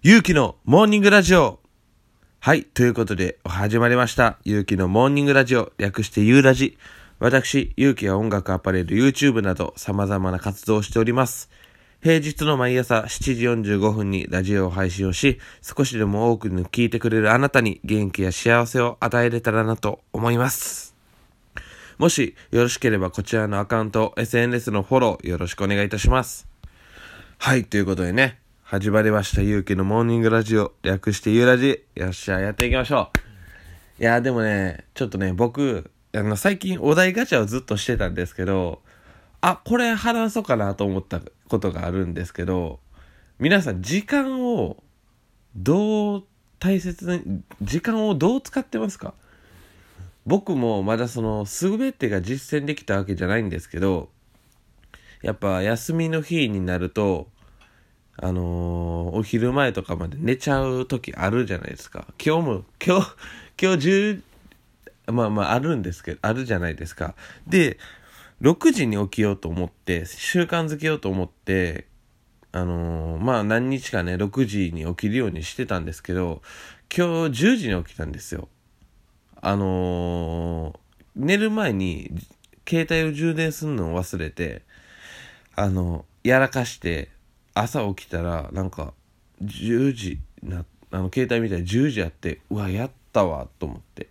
ゆうきのモーニングラジオ。はい。ということで、始まりました。ゆうきのモーニングラジオ。略してゆうラジ。私、ゆうきは音楽アパレル、YouTube など様々な活動をしております。平日の毎朝7時45分にラジオを配信をし、少しでも多くの聞いてくれるあなたに元気や幸せを与えれたらなと思います。もしよろしければこちらのアカウント、SNS のフォローよろしくお願いいたします。はい、ということでね、始まりました、ゆうきのモーニングラジオ、略してゆうラジ。よっしゃ、やっていきましょう。いや、でもね、ちょっとね、僕、あの、最近お題ガチャをずっとしてたんですけど、あ、これ話そうかなと思ったことがあるんですけど、皆さん、時間を、どう大切に、時間をどう使ってますか？僕もまだその全てが実践できたわけじゃないんですけどやっぱ休みの日になるとあのーお昼前とかまで寝ちゃう時あるじゃないですか。今日も今日 今日10まあまああるんですけどあるじゃないですか。で6時に起きようと思って習慣づけようと思ってあのーまあ何日かね6時に起きるようにしてたんですけど今日10時に起きたんですよ。あのー寝る前に携帯を充電するのを忘れてあのやらかして朝起きたらなんか10時なあの携帯見たら10時やってうわやったわと思って。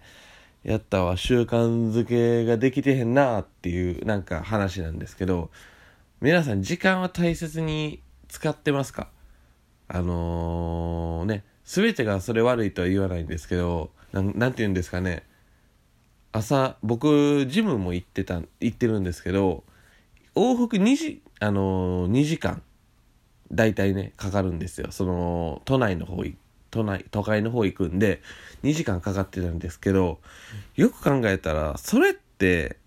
やったわ習慣づけができてへんなっていうなんか話なんですけど皆さん時間は大切に使ってますか？あのーね全てがそれ悪いとは言わないんですけどなんなんて言うんですかね。朝僕ジムも行ってた行ってるんですけど往復2時あのー、2時間大体ねかかるんですよ。その都内の方い都内都会の方行くんで2時間かかってたんですけどよく考えたらそれって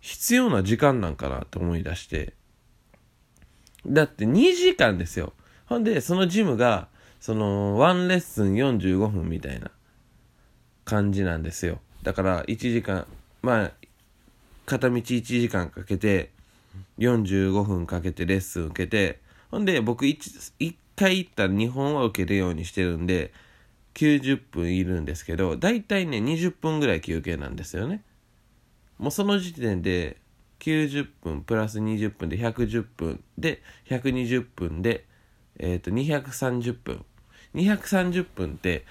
必要な時間なんかなって思い出して。だって2時間ですよ。ほんでそのジムがそのワンレッスン45分みたいな感じなんですよ。だから1時間まあ片道1時間かけて45分かけてレッスン受けてほんで僕 1, 1回行ったら2本は受けるようにしてるんで90分いるんですけど大体ね20分ぐらい休憩なんですよね。もうその時点で90分プラス20分で110分で120分でえっ、と230分。230分って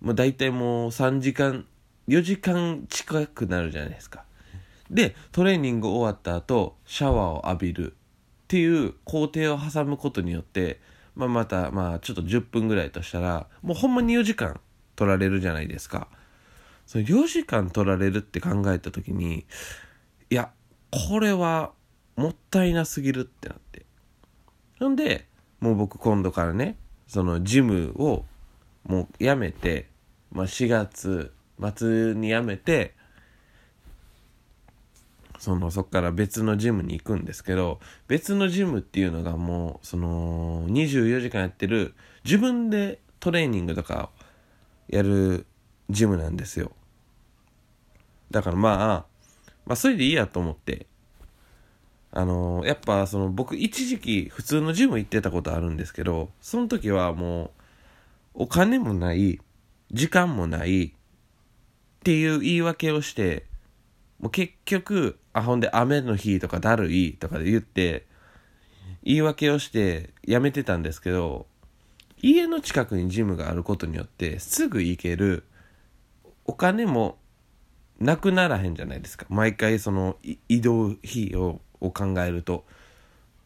もう大体もう3時間4時間近くなるじゃないですか。でトレーニング終わった後シャワーを浴びる。っていう工程を挟むことによって、まあ、またまあちょっと10分ぐらいとしたらもうほんまに4時間取られるじゃないですか。その4時間取られるって考えた時にいやこれはもったいなすぎるってなって。ほんでもう僕今度からねそのジムをもうやめて、まあ、4月末にやめてそのそっから別のジムに行くんですけど別のジムっていうのがもうその24時間やってる自分でトレーニングとかやるジムなんですよ。だからまあまあそれでいいやと思って。あのやっぱその僕一時期普通のジム行ってたことあるんですけどその時はもうお金もない時間もないっていう言い訳をしてもう結局あほんで雨の日とかだるいとかで言って言い訳をしてやめてたんですけど家の近くにジムがあることによってすぐ行けるお金もなくならへんじゃないですか。毎回その移動費をを考えると。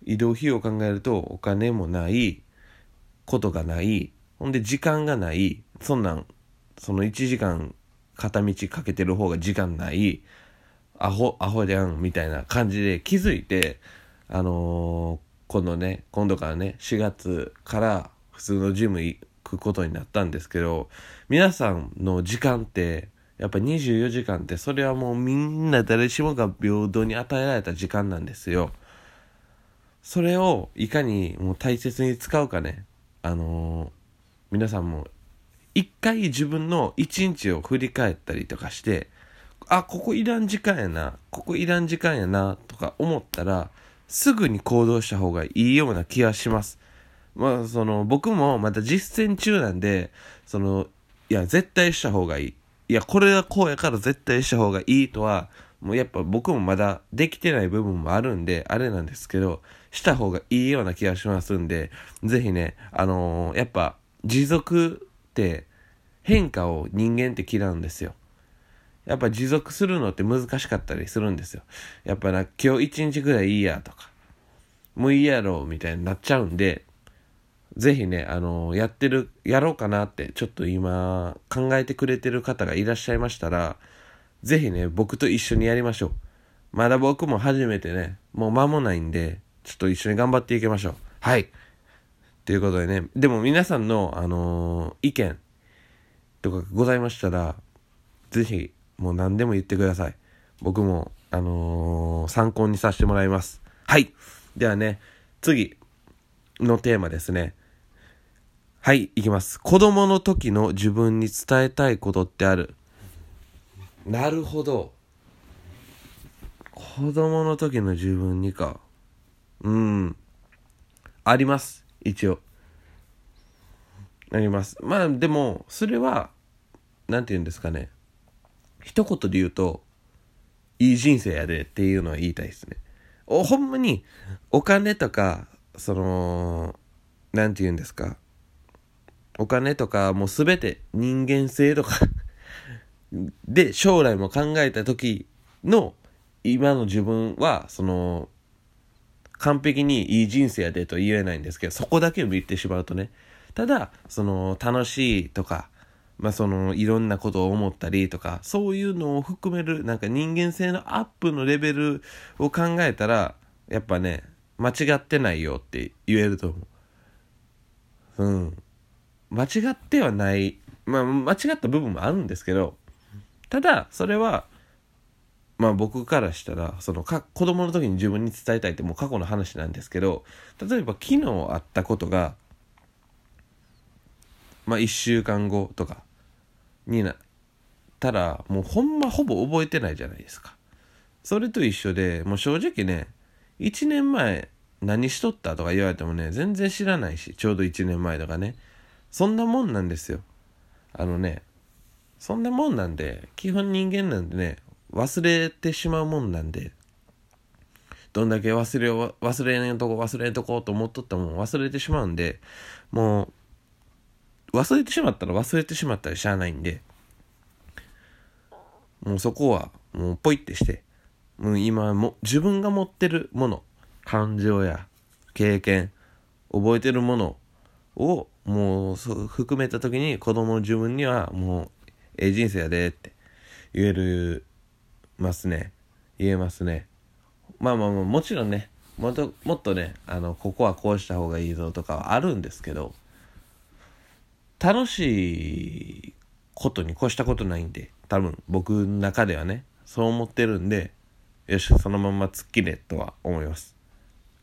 移動費を考えるとお金もないことがないほんで時間がないそんなんその1時間片道かけてる方が時間ないアホアホじゃんみたいな感じで気づいてあのー、今度ね今度からね4月から普通のジム行くことになったんですけど皆さんの時間ってやっぱ24時間ってそれはもうみんな誰しもが平等に与えられた時間なんですよ。それをいかにもう大切に使うかねあのー、皆さんも一回自分の一日を振り返ったりとかしてあここいらん時間やな。ここいらん時間やなとか思ったらすぐに行動した方がいいような気がします。まあその僕もまた実践中なんでそのいや絶対した方がいい。いやこれはこうやから絶対した方がいいとはもうやっぱ僕もまだできてない部分もあるんであれなんですけどした方がいいような気がしますんで是非ねあのー、やっぱ持続って変化を人間って嫌うんですよ。やっぱ持続するのって難しかったりするんですよやっぱな今日一日ぐらいいいやとかもういいやろうみたいになっちゃうんでぜひね、あのー、やってる、やろうかなって、ちょっと今、考えてくれてる方がいらっしゃいましたら、ぜひね、僕と一緒にやりましょう。まだ僕も初めてね、もう間もないんで、ちょっと一緒に頑張っていきましょう。はい。ということでね、でも皆さんの、あのー、意見とかございましたら、ぜひ、もう何でも言ってください。僕も、あのー、参考にさせてもらいます。はい。ではね、次のテーマですね。はい、いきます。子供の時の自分に伝えたいことってある。なるほど。子供の時の自分にか。うん。あります。一応。あります。まあでも、それは、なんて言うんですかね。一言で言うと、いい人生やでっていうのは言いたいですね。お、ほんまに、お金とか、その、なんて言うんですか？お金とかもう全て人間性とか で将来も考えた時の今の自分はその完璧にいい人生やでと言えないんですけどそこだけを言ってしまうとねただその楽しいとかまあそのいろんなことを思ったりとかそういうのを含めるなんか人間性のアップのレベルを考えたらやっぱね間違ってないよって言えると思う。うん。間違ってはない、まあ、間違った部分もあるんですけど、ただ、それは、まあ僕からしたら、そのか、子供の時に自分に伝えたいってもう過去の話なんですけど、例えば昨日あったことが、まあ1週間後とかになったら、もうほんまほぼ覚えてないじゃないですか。それと一緒で、もう正直ね、1年前何しとったとか言われてもね、全然知らないし、ちょうど1年前とかね。そんなもんなんですよ。あのね、そんなもんなんで、基本人間なんでね、忘れてしまうもんなんで、どんだけ忘れ、忘れんとこ、忘れんとこと思っとったもん忘れてしまうんで、もう、忘れてしまったら忘れてしまったらしゃあないんで、もうそこは、もうポイってして、もう今も、自分が持ってるもの、感情や経験、覚えてるものをもう含めた時に子供の自分にはもうええ人生やでって言えるますね。言えますね。まあまあまあもちろんねもっともっとねあのここはこうした方がいいぞとかはあるんですけど楽しいことに越したことないんで多分僕の中ではねそう思ってるんでよしそのまま突っ切れとは思います。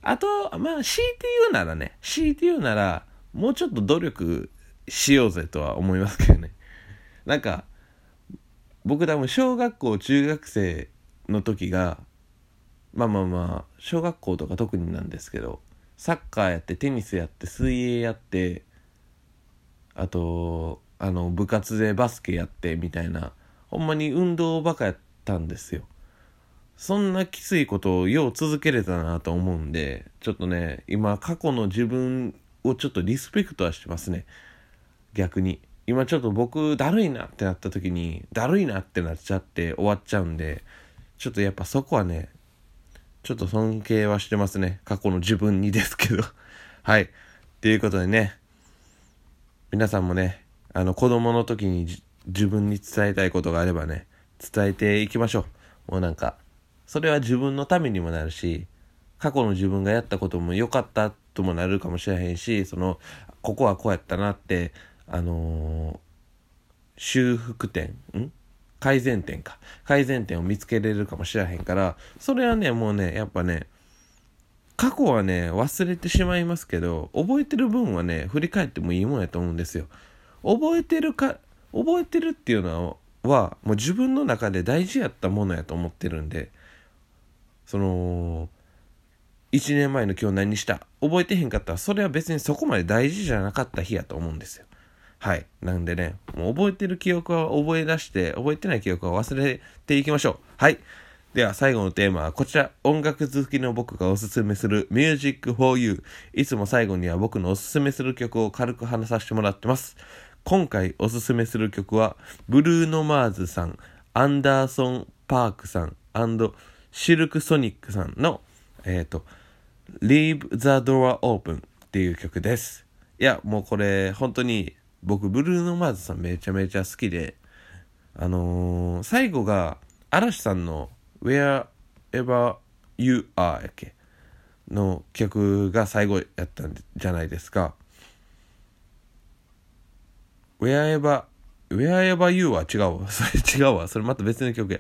あとまあ強いて言うならね強いて言うならもうちょっと努力しようぜとは思いますけどね。なんか僕多分小学校中学生の時がまあまあまあ小学校とか特になんですけどサッカーやってテニスやって水泳やってあとあの部活でバスケやってみたいなほんまに運動ばかやったんですよ。そんなきついことをよう続けれたなと思うんでちょっとね今過去の自分をちょっとリスペクトはしてますね。逆に。今ちょっと僕だるいなってなった時にだるいなってなっちゃって終わっちゃうんでちょっとやっぱそこはねちょっと尊敬はしてますね。過去の自分にですけど。はい。ということでね皆さんもねあの子供の時に自分に伝えたいことがあればね伝えていきましょう。もうなんかそれは自分のためにもなるし過去の自分がやったことも良かったともなるかもしれへんしそのここはこうやったなってあのー、修復点ん？改善点か。改善点を見つけれるかもしれへんからそれはねもうねやっぱね過去はね忘れてしまいますけど覚えてる分はね振り返ってもいいもんやと思うんですよ覚えてるか覚えてるっていうのはもう自分の中で大事やったものやと思ってるんでその1年前の今日何した？覚えてへんかった？ら、それは別にそこまで大事じゃなかった日やと思うんですよ。はい。なんでね、もう覚えてる記憶は覚え出して、覚えてない記憶は忘れていきましょう。はい。では最後のテーマはこちら。音楽好きの僕がおすすめする Music for You。いつも最後には僕のおすすめする曲を軽く話させてもらってます。今回おすすめする曲は、ブルーノ・マーズさん、アンダーソン・パークさん、シルク・ソニックさんの、えっ、ー、と、Leave the Door Open っていう曲です。いや、もうこれ、本当に、僕、ブルーノ・マーズさんめちゃめちゃ好きで、あのー、最後が、嵐さんの Wherever You Are やっけ？の曲が最後やったんじゃないですか。Wherever, Wherever You は違うわ。それ違うわ。それまた別の曲や。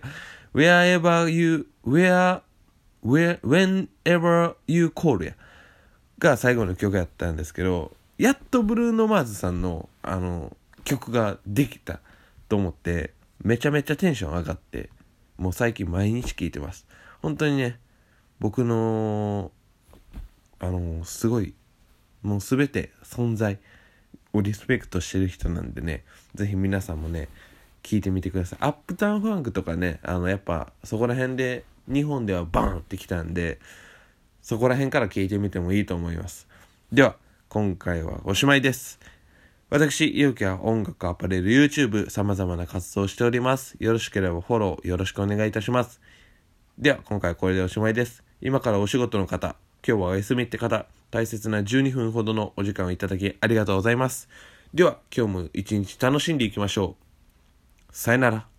Wherever You, Where, Where, Whenever You Call や。が最後の曲やったんですけど、やっとブルーノ・マーズさんの、あの、曲ができたと思って、めちゃめちゃテンション上がって、もう最近毎日聴いてます。本当にね、僕の、あの、すごい、もうすべて存在をリスペクトしてる人なんでね、ぜひ皆さんもね、聞いてみてください。アップタウンファンクとかね、あの、やっぱそこら辺で日本ではバーンってきたんで、そこら辺から聞いてみてもいいと思います。では、今回はおしまいです。私、ゆうきは音楽、アパレル、YouTube、様々な活動をしております。よろしければフォローよろしくお願いいたします。では、今回はこれでおしまいです。今からお仕事の方、今日はお休みって方、大切な12分ほどのお時間をいただきありがとうございます。では、今日も一日楽しんでいきましょう。さよなら。